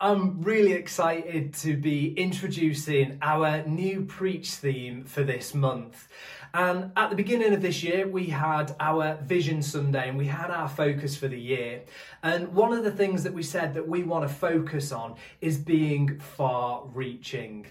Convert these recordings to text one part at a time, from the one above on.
I'm really excited to be introducing our new preach theme for this month. And at the beginning of this year, we had our Vision Sunday and we had our focus for the year. And one of the things that we said that we want to focus on is being far reaching.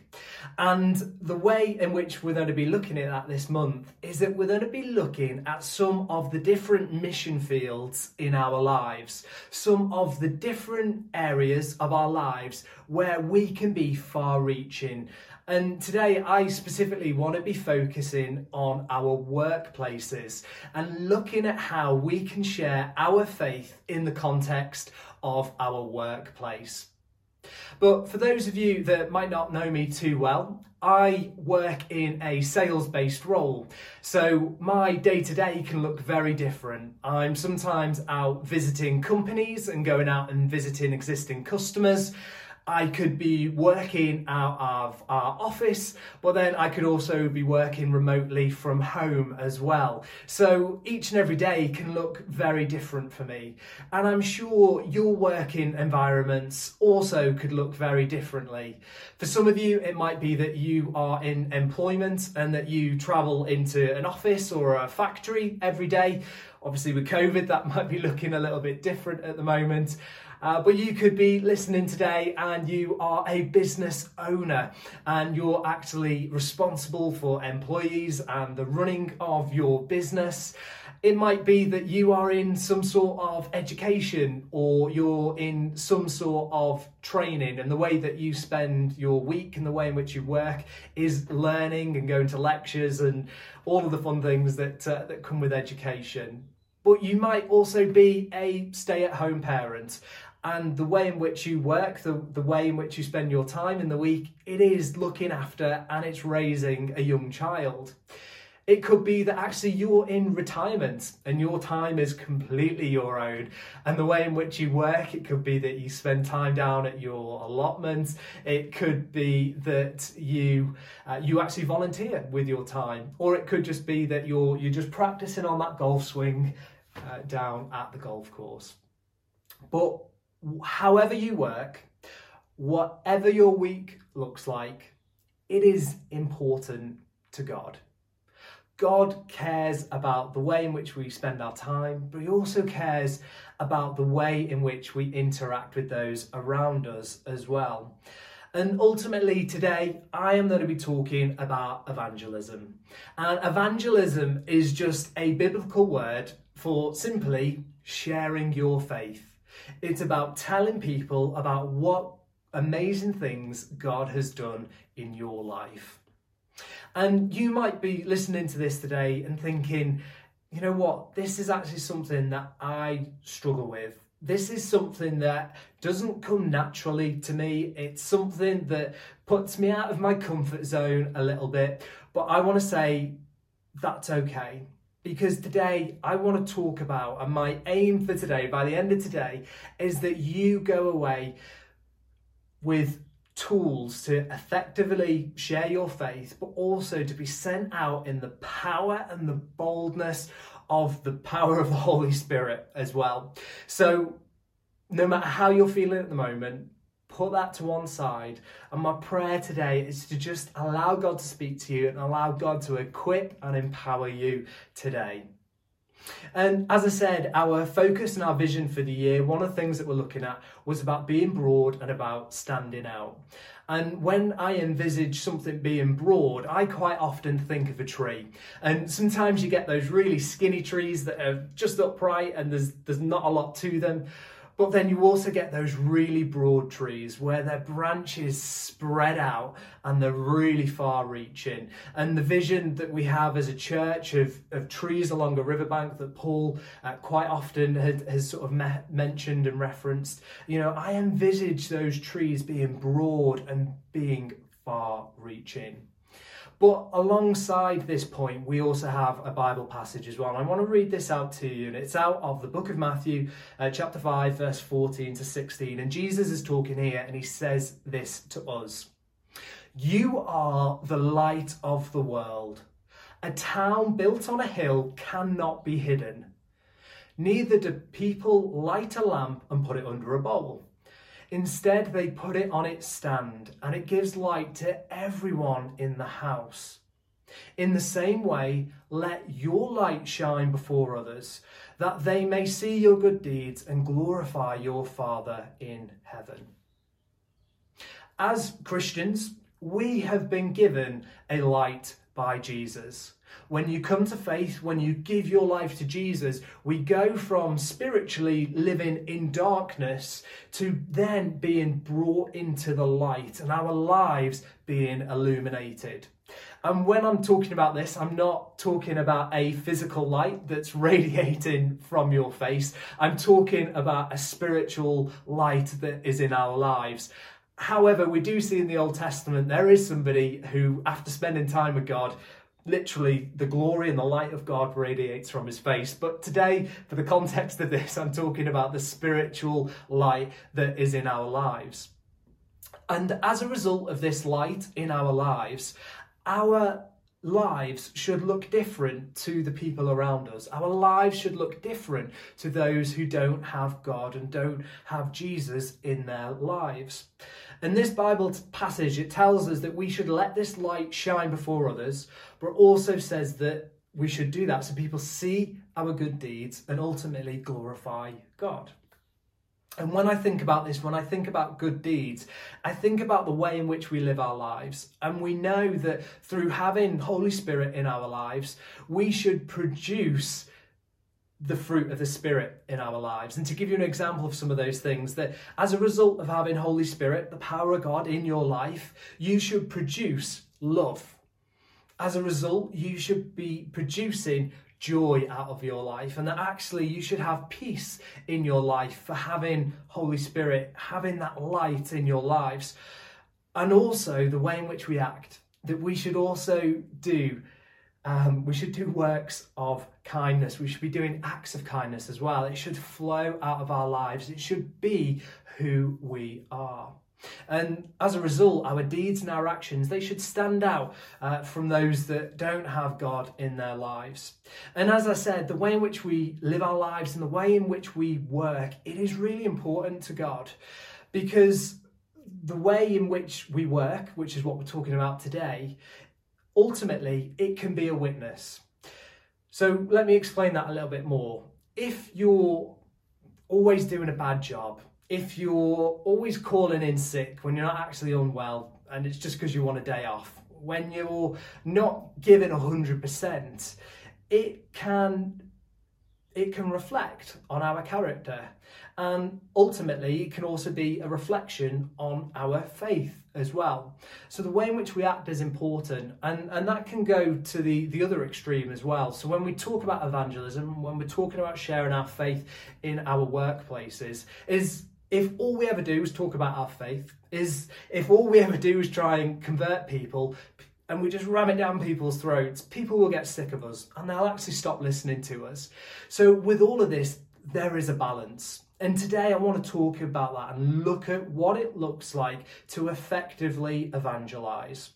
And the way in which we're going to be looking at that this month is that we're going to be looking at some of the different mission fields in our lives, some of the different areas of our lives where we can be far reaching and today I specifically want to be focusing on our workplaces and looking at how we can share our faith in the context of our workplace. But for those of you that might not know me too well, I work in a sales based role. So my day to day can look very different. I'm sometimes out visiting companies and going out and visiting existing customers. I could be working out of our office, but then I could also be working remotely from home as well. So each and every day can look very different for me. And I'm sure your working environments also could look very differently. For some of you, it might be that you are in employment and that you travel into an office or a factory every day. Obviously, with COVID, that might be looking a little bit different at the moment. Uh, but you could be listening today and you are a business owner and you're actually responsible for employees and the running of your business. It might be that you are in some sort of education or you're in some sort of training, and the way that you spend your week and the way in which you work is learning and going to lectures and all of the fun things that, uh, that come with education but you might also be a stay at home parent and the way in which you work, the, the way in which you spend your time in the week, it is looking after and it's raising a young child. It could be that actually you're in retirement and your time is completely your own. And the way in which you work, it could be that you spend time down at your allotment. It could be that you uh, you actually volunteer with your time, or it could just be that you're you're just practicing on that golf swing uh, down at the golf course. But however you work, whatever your week looks like, it is important to God. God cares about the way in which we spend our time, but He also cares about the way in which we interact with those around us as well. And ultimately, today, I am going to be talking about evangelism. And evangelism is just a biblical word for simply sharing your faith. It's about telling people about what amazing things God has done in your life. And you might be listening to this today and thinking, you know what, this is actually something that I struggle with. This is something that doesn't come naturally to me. It's something that puts me out of my comfort zone a little bit. But I want to say that's okay because today I want to talk about, and my aim for today, by the end of today, is that you go away with tools to effectively share your faith, but also to be sent out in the power and the boldness of the power of the Holy Spirit as well. So, no matter how you're feeling at the moment, put that to one side. And my prayer today is to just allow God to speak to you and allow God to equip and empower you today. And as I said, our focus and our vision for the year, one of the things that we're looking at was about being broad and about standing out. And when I envisage something being broad, I quite often think of a tree. And sometimes you get those really skinny trees that are just upright and there's there's not a lot to them. But then you also get those really broad trees where their branches spread out and they're really far reaching. And the vision that we have as a church of, of trees along a riverbank that Paul uh, quite often had, has sort of me- mentioned and referenced, you know, I envisage those trees being broad and being far reaching. But alongside this point, we also have a Bible passage as well. And I want to read this out to you. And it's out of the book of Matthew, uh, chapter 5, verse 14 to 16. And Jesus is talking here and he says this to us You are the light of the world. A town built on a hill cannot be hidden. Neither do people light a lamp and put it under a bowl. Instead, they put it on its stand and it gives light to everyone in the house. In the same way, let your light shine before others, that they may see your good deeds and glorify your Father in heaven. As Christians, we have been given a light by Jesus. When you come to faith, when you give your life to Jesus, we go from spiritually living in darkness to then being brought into the light and our lives being illuminated. And when I'm talking about this, I'm not talking about a physical light that's radiating from your face. I'm talking about a spiritual light that is in our lives. However, we do see in the Old Testament there is somebody who, after spending time with God, literally the glory and the light of God radiates from his face. But today, for the context of this, I'm talking about the spiritual light that is in our lives. And as a result of this light in our lives, our lives should look different to the people around us. Our lives should look different to those who don't have God and don't have Jesus in their lives. And this Bible passage, it tells us that we should let this light shine before others, but also says that we should do that so people see our good deeds and ultimately glorify God. And when I think about this, when I think about good deeds, I think about the way in which we live our lives. And we know that through having Holy Spirit in our lives, we should produce the fruit of the Spirit in our lives. And to give you an example of some of those things, that as a result of having Holy Spirit, the power of God in your life, you should produce love. As a result, you should be producing joy out of your life and that actually you should have peace in your life for having Holy Spirit, having that light in your lives. And also the way in which we act, that we should also do um, we should do works of kindness. We should be doing acts of kindness as well. It should flow out of our lives. It should be who we are. And as a result, our deeds and our actions, they should stand out uh, from those that don't have God in their lives. And as I said, the way in which we live our lives and the way in which we work, it is really important to God because the way in which we work, which is what we're talking about today, ultimately it can be a witness. So let me explain that a little bit more. If you're always doing a bad job, if you're always calling in sick when you're not actually unwell and it's just because you want a day off, when you're not giving 100%, it can it can reflect on our character and ultimately it can also be a reflection on our faith as well so the way in which we act is important and and that can go to the the other extreme as well so when we talk about evangelism when we're talking about sharing our faith in our workplaces is if all we ever do is talk about our faith, is if all we ever do is try and convert people, and we just ram it down people's throats, people will get sick of us and they'll actually stop listening to us. So, with all of this, there is a balance. And today I want to talk about that and look at what it looks like to effectively evangelize.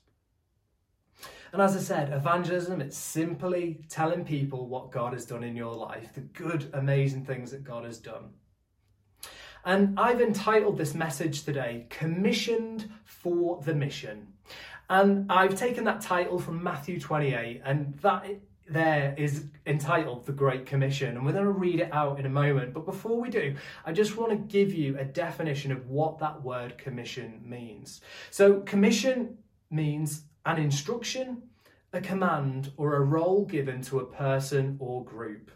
And as I said, evangelism, it's simply telling people what God has done in your life, the good, amazing things that God has done. And I've entitled this message today, Commissioned for the Mission. And I've taken that title from Matthew 28, and that there is entitled The Great Commission, and we're going to read it out in a moment. But before we do, I just want to give you a definition of what that word commission means. So, commission means an instruction, a command, or a role given to a person or group.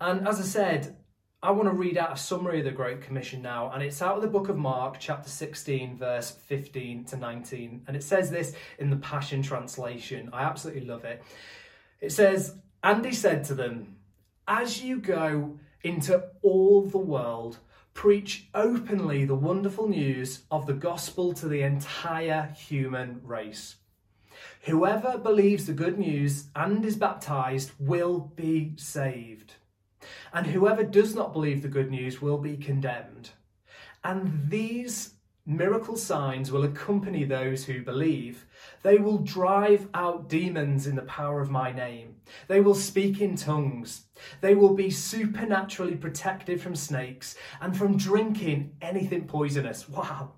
And as I said, I want to read out a summary of the Great Commission now, and it's out of the book of Mark, chapter 16, verse 15 to 19. And it says this in the Passion Translation. I absolutely love it. It says, And he said to them, As you go into all the world, preach openly the wonderful news of the gospel to the entire human race. Whoever believes the good news and is baptized will be saved and whoever does not believe the good news will be condemned. And these miracle signs will accompany those who believe. They will drive out demons in the power of my name. They will speak in tongues. They will be supernaturally protected from snakes and from drinking anything poisonous. Wow.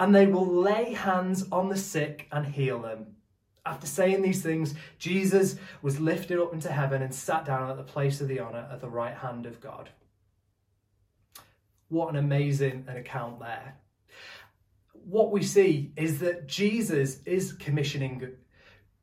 And they will lay hands on the sick and heal them. After saying these things, Jesus was lifted up into heaven and sat down at the place of the honour at the right hand of God. What an amazing an account there. What we see is that Jesus is commissioning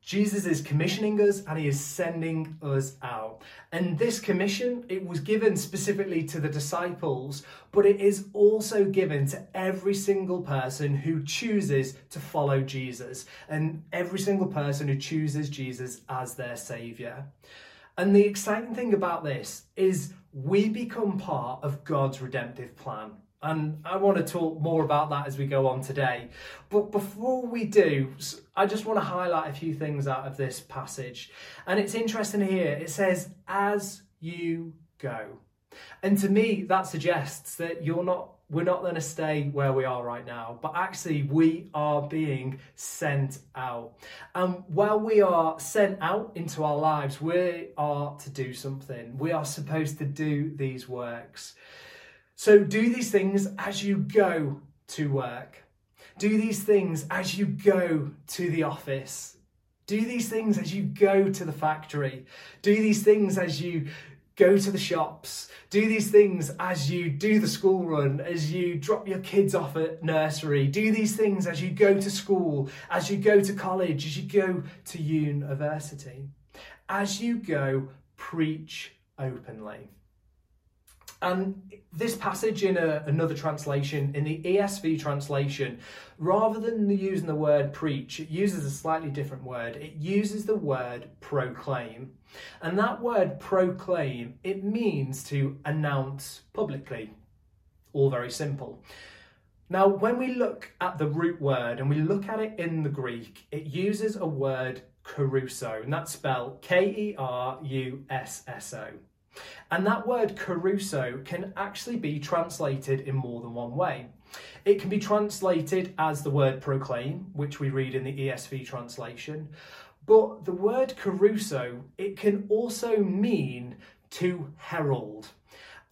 Jesus is commissioning us and he is sending us out. And this commission, it was given specifically to the disciples, but it is also given to every single person who chooses to follow Jesus and every single person who chooses Jesus as their savior. And the exciting thing about this is we become part of God's redemptive plan. And I want to talk more about that as we go on today. But before we do, I just want to highlight a few things out of this passage. And it's interesting here. It says, as you go. And to me, that suggests that you're not we're not going to stay where we are right now, but actually we are being sent out. And while we are sent out into our lives, we are to do something. We are supposed to do these works. So do these things as you go to work. Do these things as you go to the office. Do these things as you go to the factory. Do these things as you go to the shops. Do these things as you do the school run, as you drop your kids off at nursery. Do these things as you go to school, as you go to college, as you go to university. As you go, preach openly. And this passage in a, another translation, in the ESV translation, rather than using the word preach, it uses a slightly different word. It uses the word proclaim. And that word proclaim, it means to announce publicly. All very simple. Now, when we look at the root word and we look at it in the Greek, it uses a word kerusso, and that's spelled K E R U S S O. And that word kerusso can actually be translated in more than one way. It can be translated as the word proclaim, which we read in the ESV translation, but the word kerusso, it can also mean to herald.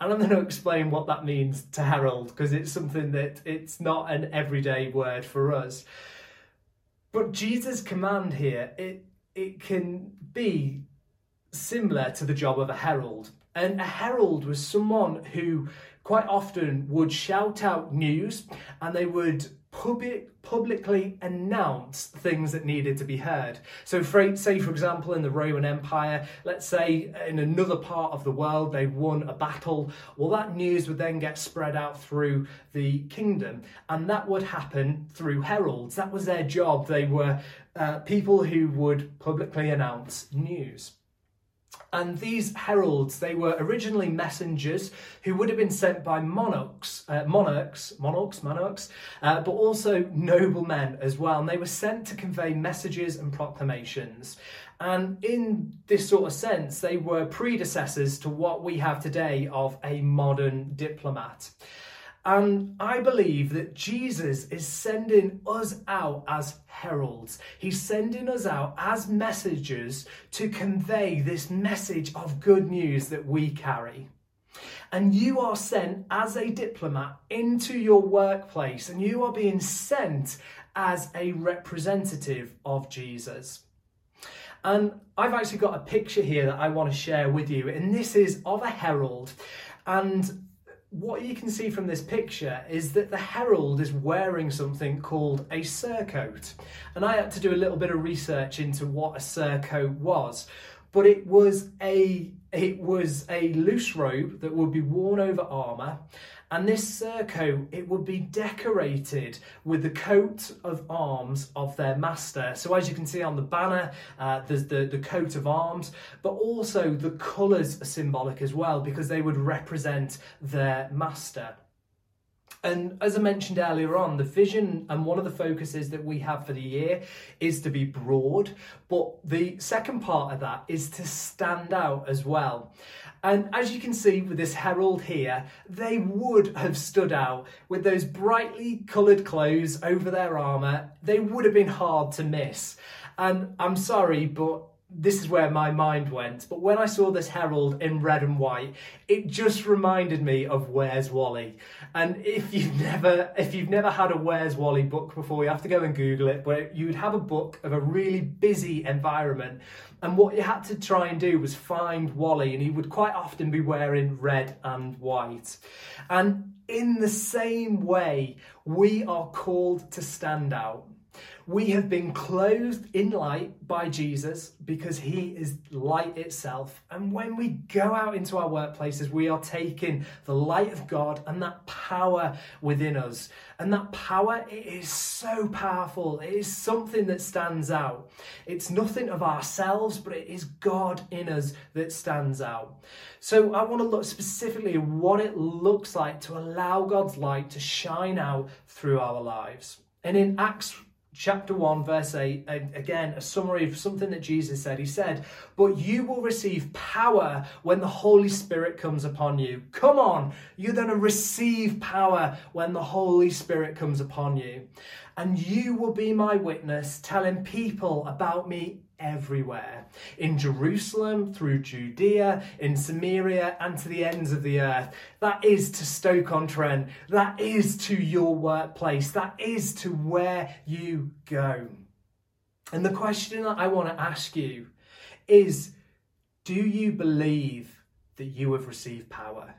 And I'm going to explain what that means to herald because it's something that it's not an everyday word for us. But Jesus' command here, it it can be similar to the job of a herald. And a herald was someone who quite often would shout out news and they would public, publicly announce things that needed to be heard. So, for, say, for example, in the Roman Empire, let's say in another part of the world they won a battle, well, that news would then get spread out through the kingdom, and that would happen through heralds. That was their job. They were uh, people who would publicly announce news. And these heralds, they were originally messengers who would have been sent by monarchs, uh, monarchs, monarchs, monarchs, uh, but also noblemen as well. And they were sent to convey messages and proclamations. And in this sort of sense, they were predecessors to what we have today of a modern diplomat. And I believe that Jesus is sending us out as heralds. He's sending us out as messengers to convey this message of good news that we carry. And you are sent as a diplomat into your workplace, and you are being sent as a representative of Jesus. And I've actually got a picture here that I want to share with you, and this is of a herald. And what you can see from this picture is that the herald is wearing something called a surcoat. And I had to do a little bit of research into what a surcoat was. But it was a it was a loose robe that would be worn over armour and this surcoat, it would be decorated with the coat of arms of their master. So as you can see on the banner, uh, there's the, the coat of arms, but also the colours are symbolic as well because they would represent their master. And as I mentioned earlier on, the vision and one of the focuses that we have for the year is to be broad, but the second part of that is to stand out as well. And as you can see with this herald here, they would have stood out with those brightly coloured clothes over their armour. They would have been hard to miss. And I'm sorry, but this is where my mind went. But when I saw this herald in red and white, it just reminded me of Where's Wally. And if you've never if you've never had a Where's Wally book before, you have to go and Google it. But you would have a book of a really busy environment, and what you had to try and do was find Wally, and he would quite often be wearing red and white. And in the same way, we are called to stand out. We have been clothed in light by Jesus because he is light itself. And when we go out into our workplaces, we are taking the light of God and that power within us. And that power it is so powerful. It is something that stands out. It's nothing of ourselves, but it is God in us that stands out. So I want to look specifically at what it looks like to allow God's light to shine out through our lives. And in Acts chapter 1, verse 8, again, a summary of something that Jesus said. He said, But you will receive power when the Holy Spirit comes upon you. Come on, you're going to receive power when the Holy Spirit comes upon you. And you will be my witness, telling people about me everywhere in Jerusalem, through Judea, in Samaria, and to the ends of the earth. That is to Stoke on Trent. That is to your workplace. That is to where you go. And the question that I want to ask you is do you believe that you have received power?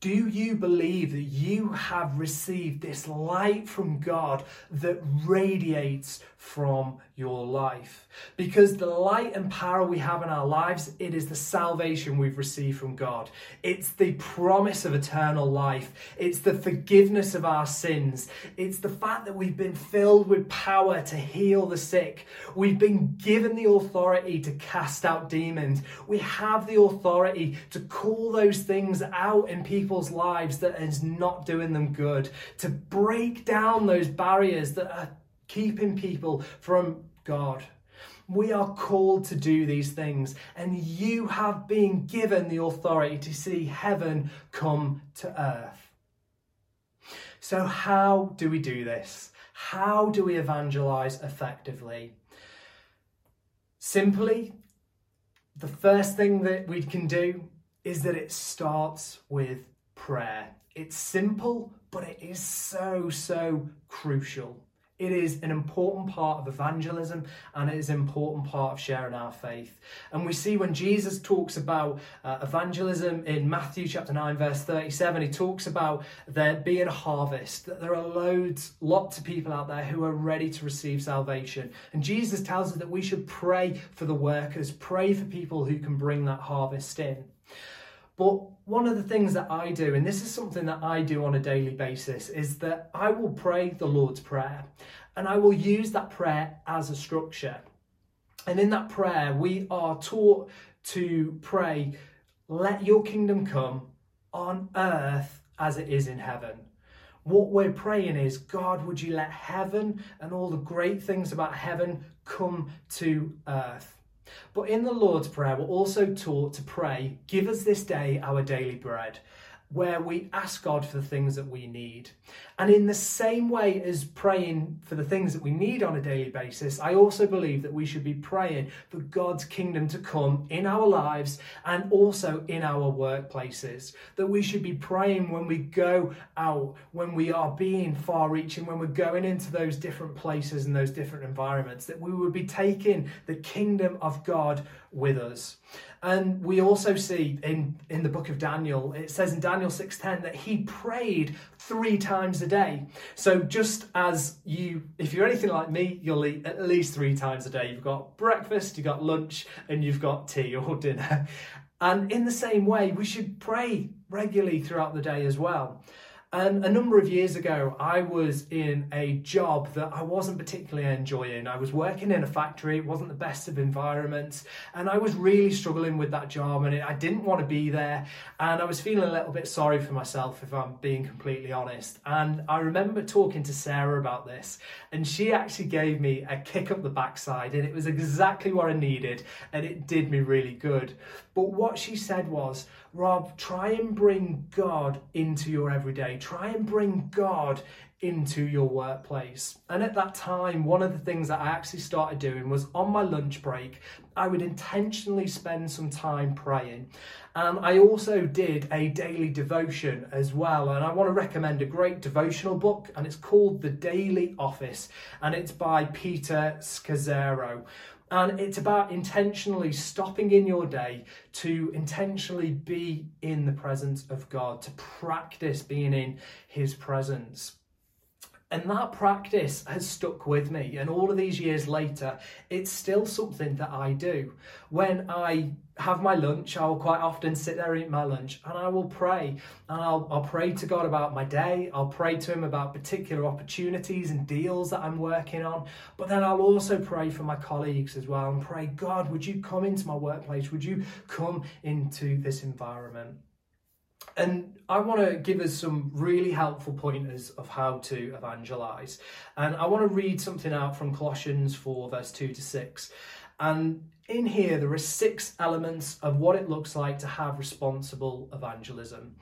Do you believe that you have received this light from God that radiates from your life? Because the light and power we have in our lives, it is the salvation we've received from God. It's the promise of eternal life. It's the forgiveness of our sins. It's the fact that we've been filled with power to heal the sick. We've been given the authority to cast out demons. We have the authority to call those things out in people's lives that is not doing them good, to break down those barriers that are keeping people from God. We are called to do these things, and you have been given the authority to see heaven come to earth. So, how do we do this? How do we evangelize effectively? Simply, the first thing that we can do is that it starts with prayer. It's simple, but it is so, so crucial. It is an important part of evangelism and it is an important part of sharing our faith. And we see when Jesus talks about uh, evangelism in Matthew chapter 9, verse 37, he talks about there being a harvest, that there are loads, lots of people out there who are ready to receive salvation. And Jesus tells us that we should pray for the workers, pray for people who can bring that harvest in. But one of the things that I do, and this is something that I do on a daily basis, is that I will pray the Lord's Prayer and I will use that prayer as a structure. And in that prayer, we are taught to pray, Let your kingdom come on earth as it is in heaven. What we're praying is, God, would you let heaven and all the great things about heaven come to earth? But in the Lord's Prayer, we're also taught to pray, Give us this day our daily bread where we ask God for the things that we need. And in the same way as praying for the things that we need on a daily basis, I also believe that we should be praying for God's kingdom to come in our lives and also in our workplaces. That we should be praying when we go out, when we are being far reaching, when we're going into those different places and those different environments, that we would be taking the kingdom of God with us. And we also see in, in the book of Daniel, it says in Daniel 6:10 that he prayed three times a day. So just as you, if you're anything like me, you'll eat at least three times a day. You've got breakfast, you've got lunch, and you've got tea or dinner. And in the same way, we should pray regularly throughout the day as well. And a number of years ago, I was in a job that I wasn't particularly enjoying. I was working in a factory, it wasn't the best of environments, and I was really struggling with that job, and I didn't want to be there. And I was feeling a little bit sorry for myself, if I'm being completely honest. And I remember talking to Sarah about this, and she actually gave me a kick up the backside, and it was exactly what I needed, and it did me really good. But what she said was, Rob, try and bring God into your everyday. Try and bring God into your workplace. And at that time, one of the things that I actually started doing was on my lunch break, I would intentionally spend some time praying. And I also did a daily devotion as well. And I want to recommend a great devotional book, and it's called The Daily Office, and it's by Peter Scazzero. And it's about intentionally stopping in your day to intentionally be in the presence of God, to practice being in His presence. And that practice has stuck with me. And all of these years later, it's still something that I do. When I have my lunch, I will quite often sit there and eat my lunch and I will pray. And I'll, I'll pray to God about my day. I'll pray to Him about particular opportunities and deals that I'm working on. But then I'll also pray for my colleagues as well and pray, God, would you come into my workplace? Would you come into this environment? And I want to give us some really helpful pointers of how to evangelize. And I want to read something out from Colossians 4, verse 2 to 6. And in here, there are six elements of what it looks like to have responsible evangelism.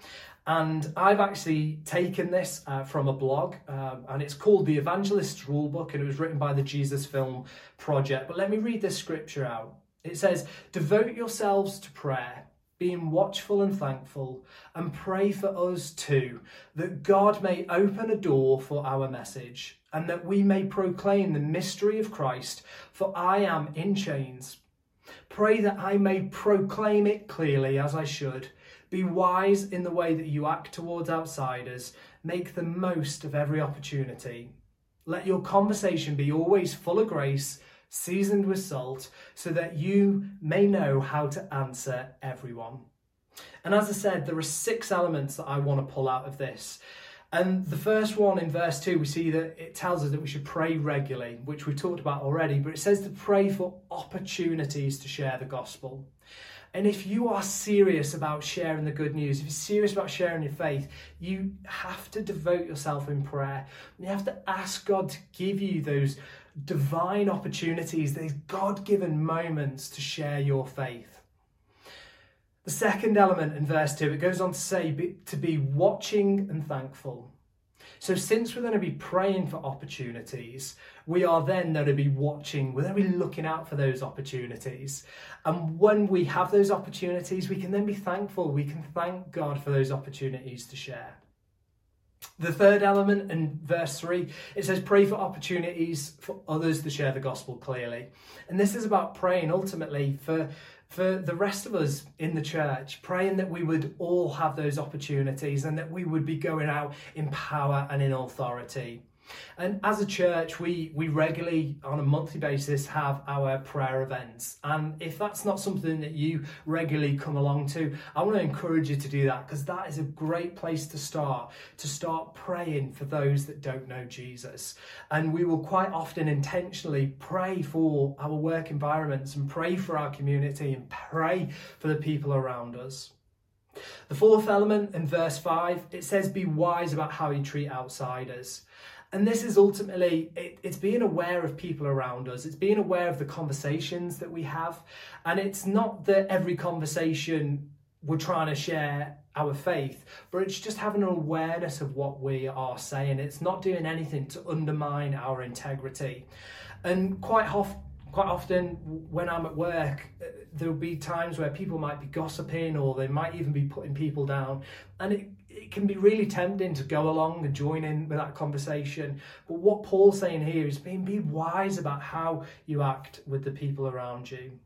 And I've actually taken this uh, from a blog, um, and it's called The Evangelist's Rulebook, and it was written by the Jesus Film Project. But let me read this scripture out. It says, Devote yourselves to prayer being watchful and thankful, and pray for us too, that God may open a door for our message, and that we may proclaim the mystery of Christ, for I am in chains. Pray that I may proclaim it clearly as I should. Be wise in the way that you act towards outsiders. Make the most of every opportunity. Let your conversation be always full of grace seasoned with salt, so that you may know how to answer everyone. And as I said, there are six elements that I want to pull out of this. And the first one in verse 2, we see that it tells us that we should pray regularly, which we've talked about already, but it says to pray for opportunities to share the gospel. And if you are serious about sharing the good news, if you're serious about sharing your faith, you have to devote yourself in prayer. You have to ask God to give you those divine opportunities, these God given moments to share your faith. The second element in verse 2, it goes on to say to be watching and thankful. So, since we're going to be praying for opportunities, we are then going to be watching, we're going to be looking out for those opportunities. And when we have those opportunities, we can then be thankful. We can thank God for those opportunities to share. The third element in verse 3, it says, Pray for opportunities for others to share the gospel clearly. And this is about praying ultimately for, for the rest of us in the church, praying that we would all have those opportunities and that we would be going out in power and in authority. And as a church, we, we regularly, on a monthly basis, have our prayer events. And if that's not something that you regularly come along to, I want to encourage you to do that because that is a great place to start, to start praying for those that don't know Jesus. And we will quite often intentionally pray for our work environments and pray for our community and pray for the people around us. The fourth element in verse 5, it says, Be wise about how you treat outsiders. And this is ultimately, it, it's being aware of people around us. It's being aware of the conversations that we have. And it's not that every conversation we're trying to share our faith, but it's just having an awareness of what we are saying. It's not doing anything to undermine our integrity. And quite often, quite often when I'm at work, uh, there'll be times where people might be gossiping or they might even be putting people down. And it, it can be really tempting to go along and join in with that conversation. But what Paul's saying here is being be wise about how you act with the people around you.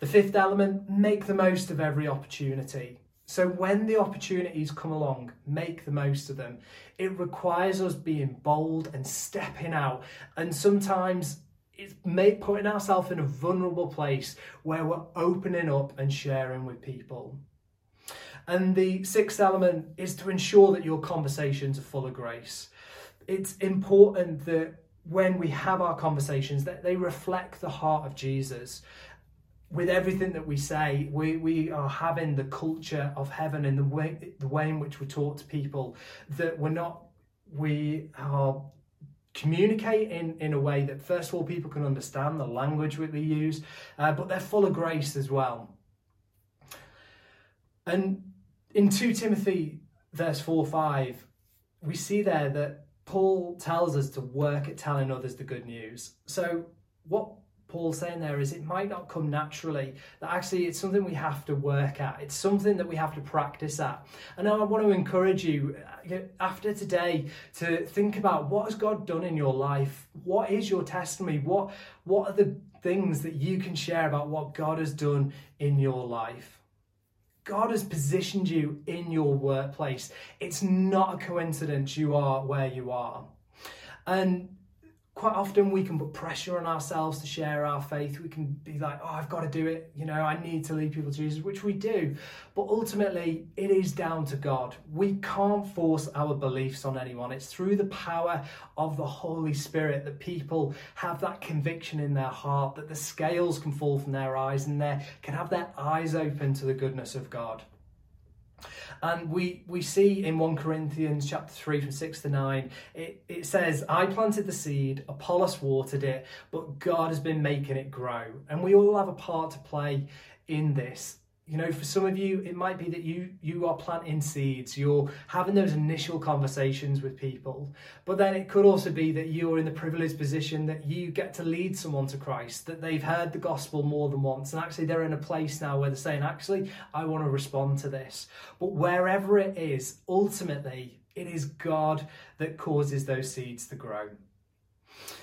The fifth element, make the most of every opportunity. So when the opportunities come along, make the most of them. It requires us being bold and stepping out. And sometimes it's made, putting ourselves in a vulnerable place where we're opening up and sharing with people. And the sixth element is to ensure that your conversations are full of grace. It's important that when we have our conversations that they reflect the heart of Jesus with everything that we say, we, we are having the culture of heaven in the way the way in which we talk to people that we're not we are communicating in a way that first of all people can understand the language that we use, uh, but they're full of grace as well. And in 2 Timothy verse 4 5, we see there that Paul tells us to work at telling others the good news. So what Paul's saying there is it might not come naturally, that actually it's something we have to work at. It's something that we have to practice at. And I want to encourage you uh, after today to think about what has God done in your life? What is your testimony? What, what are the things that you can share about what God has done in your life? God has positioned you in your workplace. It's not a coincidence you are where you are. And quite often we can put pressure on ourselves to share our faith. We can be like, oh, I've got to do it. You know, I need to lead people to Jesus, which we do. But ultimately, it is down to God. We can't force our beliefs on anyone. It's through the power of the Holy Spirit that people have that conviction in their heart, that the scales can fall from their eyes and they can have their eyes open to the goodness of God. And we, we see in 1 Corinthians chapter 3 from 6 to 9, it, it says, I planted the seed, Apollos watered it, but God has been making it grow. And we all have a part to play in this you know for some of you it might be that you you are planting seeds. You're having those initial conversations with people. But then it could also be that you're in the privileged position that you get to lead someone to christ that they've heard the gospel more than once and actually they're in a place now where they're saying actually i want to respond to this. But wherever it is ultimately it is god that causes those seeds to grow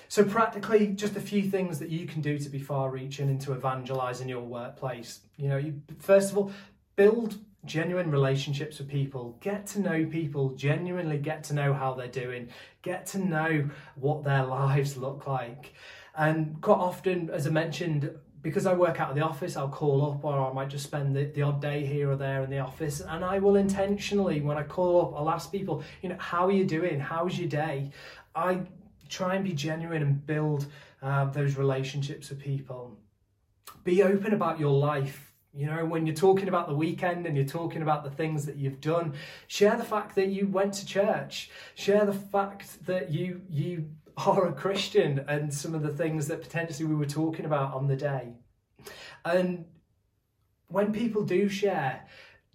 so, practically, just a few things that you can do to be far reaching and to evangelize in your workplace. You know, you, first of all, build genuine relationships with people, get to know people, genuinely get to know how they're doing, get to know what their lives look like. And quite often, as I mentioned, because I work out of the office, I'll call up or I might just spend the, the odd day here or there in the office. And I will intentionally, when I call up, I'll ask people, you know, how are you doing? How's your day? I try and be genuine and build um, those relationships with people. Be open about your life. You know, when you're talking about the weekend and you're talking about the things that you've done, share the fact that you went to church. Share the fact that you you are a Christian and some of the things that potentially we were talking about on the day. And when people do share,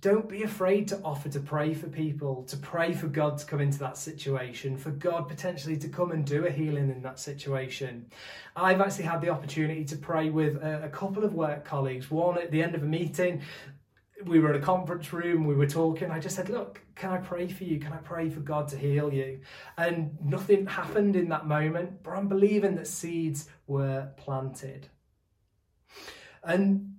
don't be afraid to offer to pray for people, to pray for God to come into that situation, for God potentially to come and do a healing in that situation. I've actually had the opportunity to pray with a, a couple of work colleagues, one at the end of a meeting. We were in a conference room, we were talking. I just said, Look, can I pray for you? Can I pray for God to heal you? And nothing happened in that moment, but I'm believing that seeds were planted. And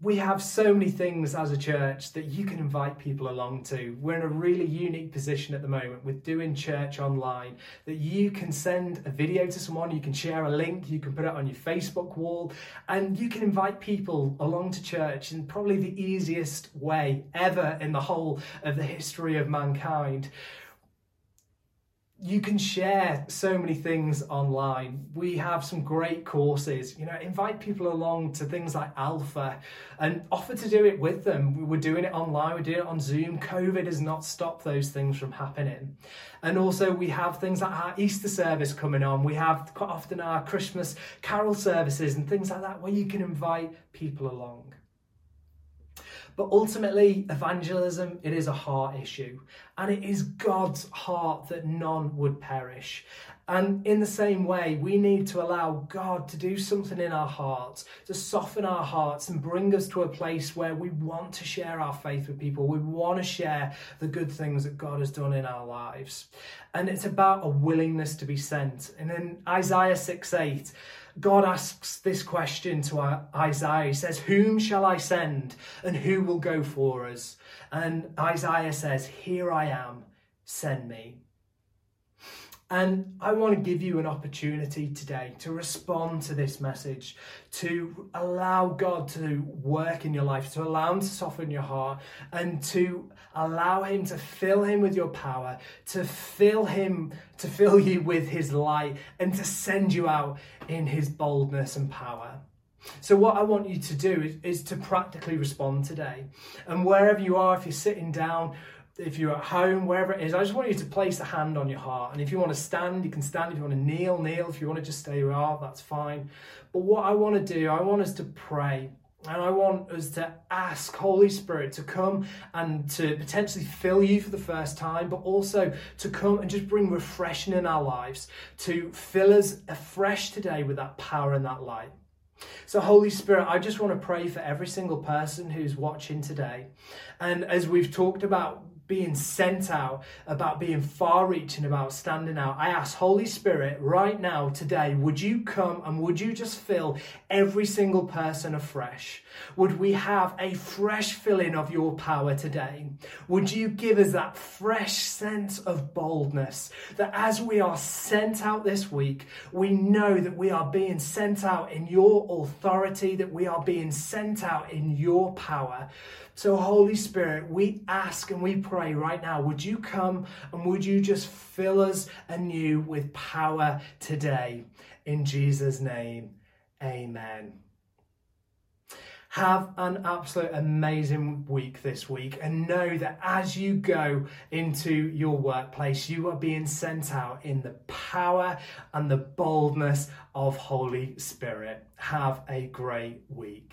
we have so many things as a church that you can invite people along to. We're in a really unique position at the moment with doing church online that you can send a video to someone, you can share a link, you can put it on your Facebook wall, and you can invite people along to church in probably the easiest way ever in the whole of the history of mankind you can share so many things online. We have some great courses. You know, invite people along to things like Alpha and offer to do it with them. We're doing it online, we're doing it on Zoom. COVID has not stopped those things from happening. And also, we have things like our Easter service coming on. We have quite often our Christmas carol services and things like that where you can invite people along. But ultimately, evangelism, it is a heart issue. And it is God's heart that none would perish. And in the same way, we need to allow God to do something in our hearts, to soften our hearts and bring us to a place where we want to share our faith with people. We want to share the good things that God has done in our lives. And it's about a willingness to be sent. And in Isaiah 6 8, God asks this question to Isaiah. He says, Whom shall I send and who will go for us? And Isaiah says, Here I am, send me. And I want to give you an opportunity today to respond to this message, to allow God to work in your life, to allow Him to soften your heart, and to allow Him to fill Him with your power, to fill Him, to fill you with His light, and to send you out in His boldness and power. So, what I want you to do is, is to practically respond today. And wherever you are, if you're sitting down, if you're at home, wherever it is, I just want you to place a hand on your heart. And if you want to stand, you can stand. If you want to kneel, kneel. If you want to just stay where you are, that's fine. But what I want to do, I want us to pray. And I want us to ask Holy Spirit to come and to potentially fill you for the first time, but also to come and just bring refreshing in our lives, to fill us afresh today with that power and that light. So, Holy Spirit, I just want to pray for every single person who's watching today. And as we've talked about being sent out, about being far reaching, about standing out. I ask, Holy Spirit, right now, today, would you come and would you just fill every single person afresh? Would we have a fresh filling of your power today? Would you give us that fresh sense of boldness that as we are sent out this week, we know that we are being sent out in your authority, that we are being sent out in your power. So, Holy Spirit, we ask and we pray right now, would you come and would you just fill us anew with power today? In Jesus' name, amen. Have an absolute amazing week this week and know that as you go into your workplace, you are being sent out in the power and the boldness of Holy Spirit. Have a great week.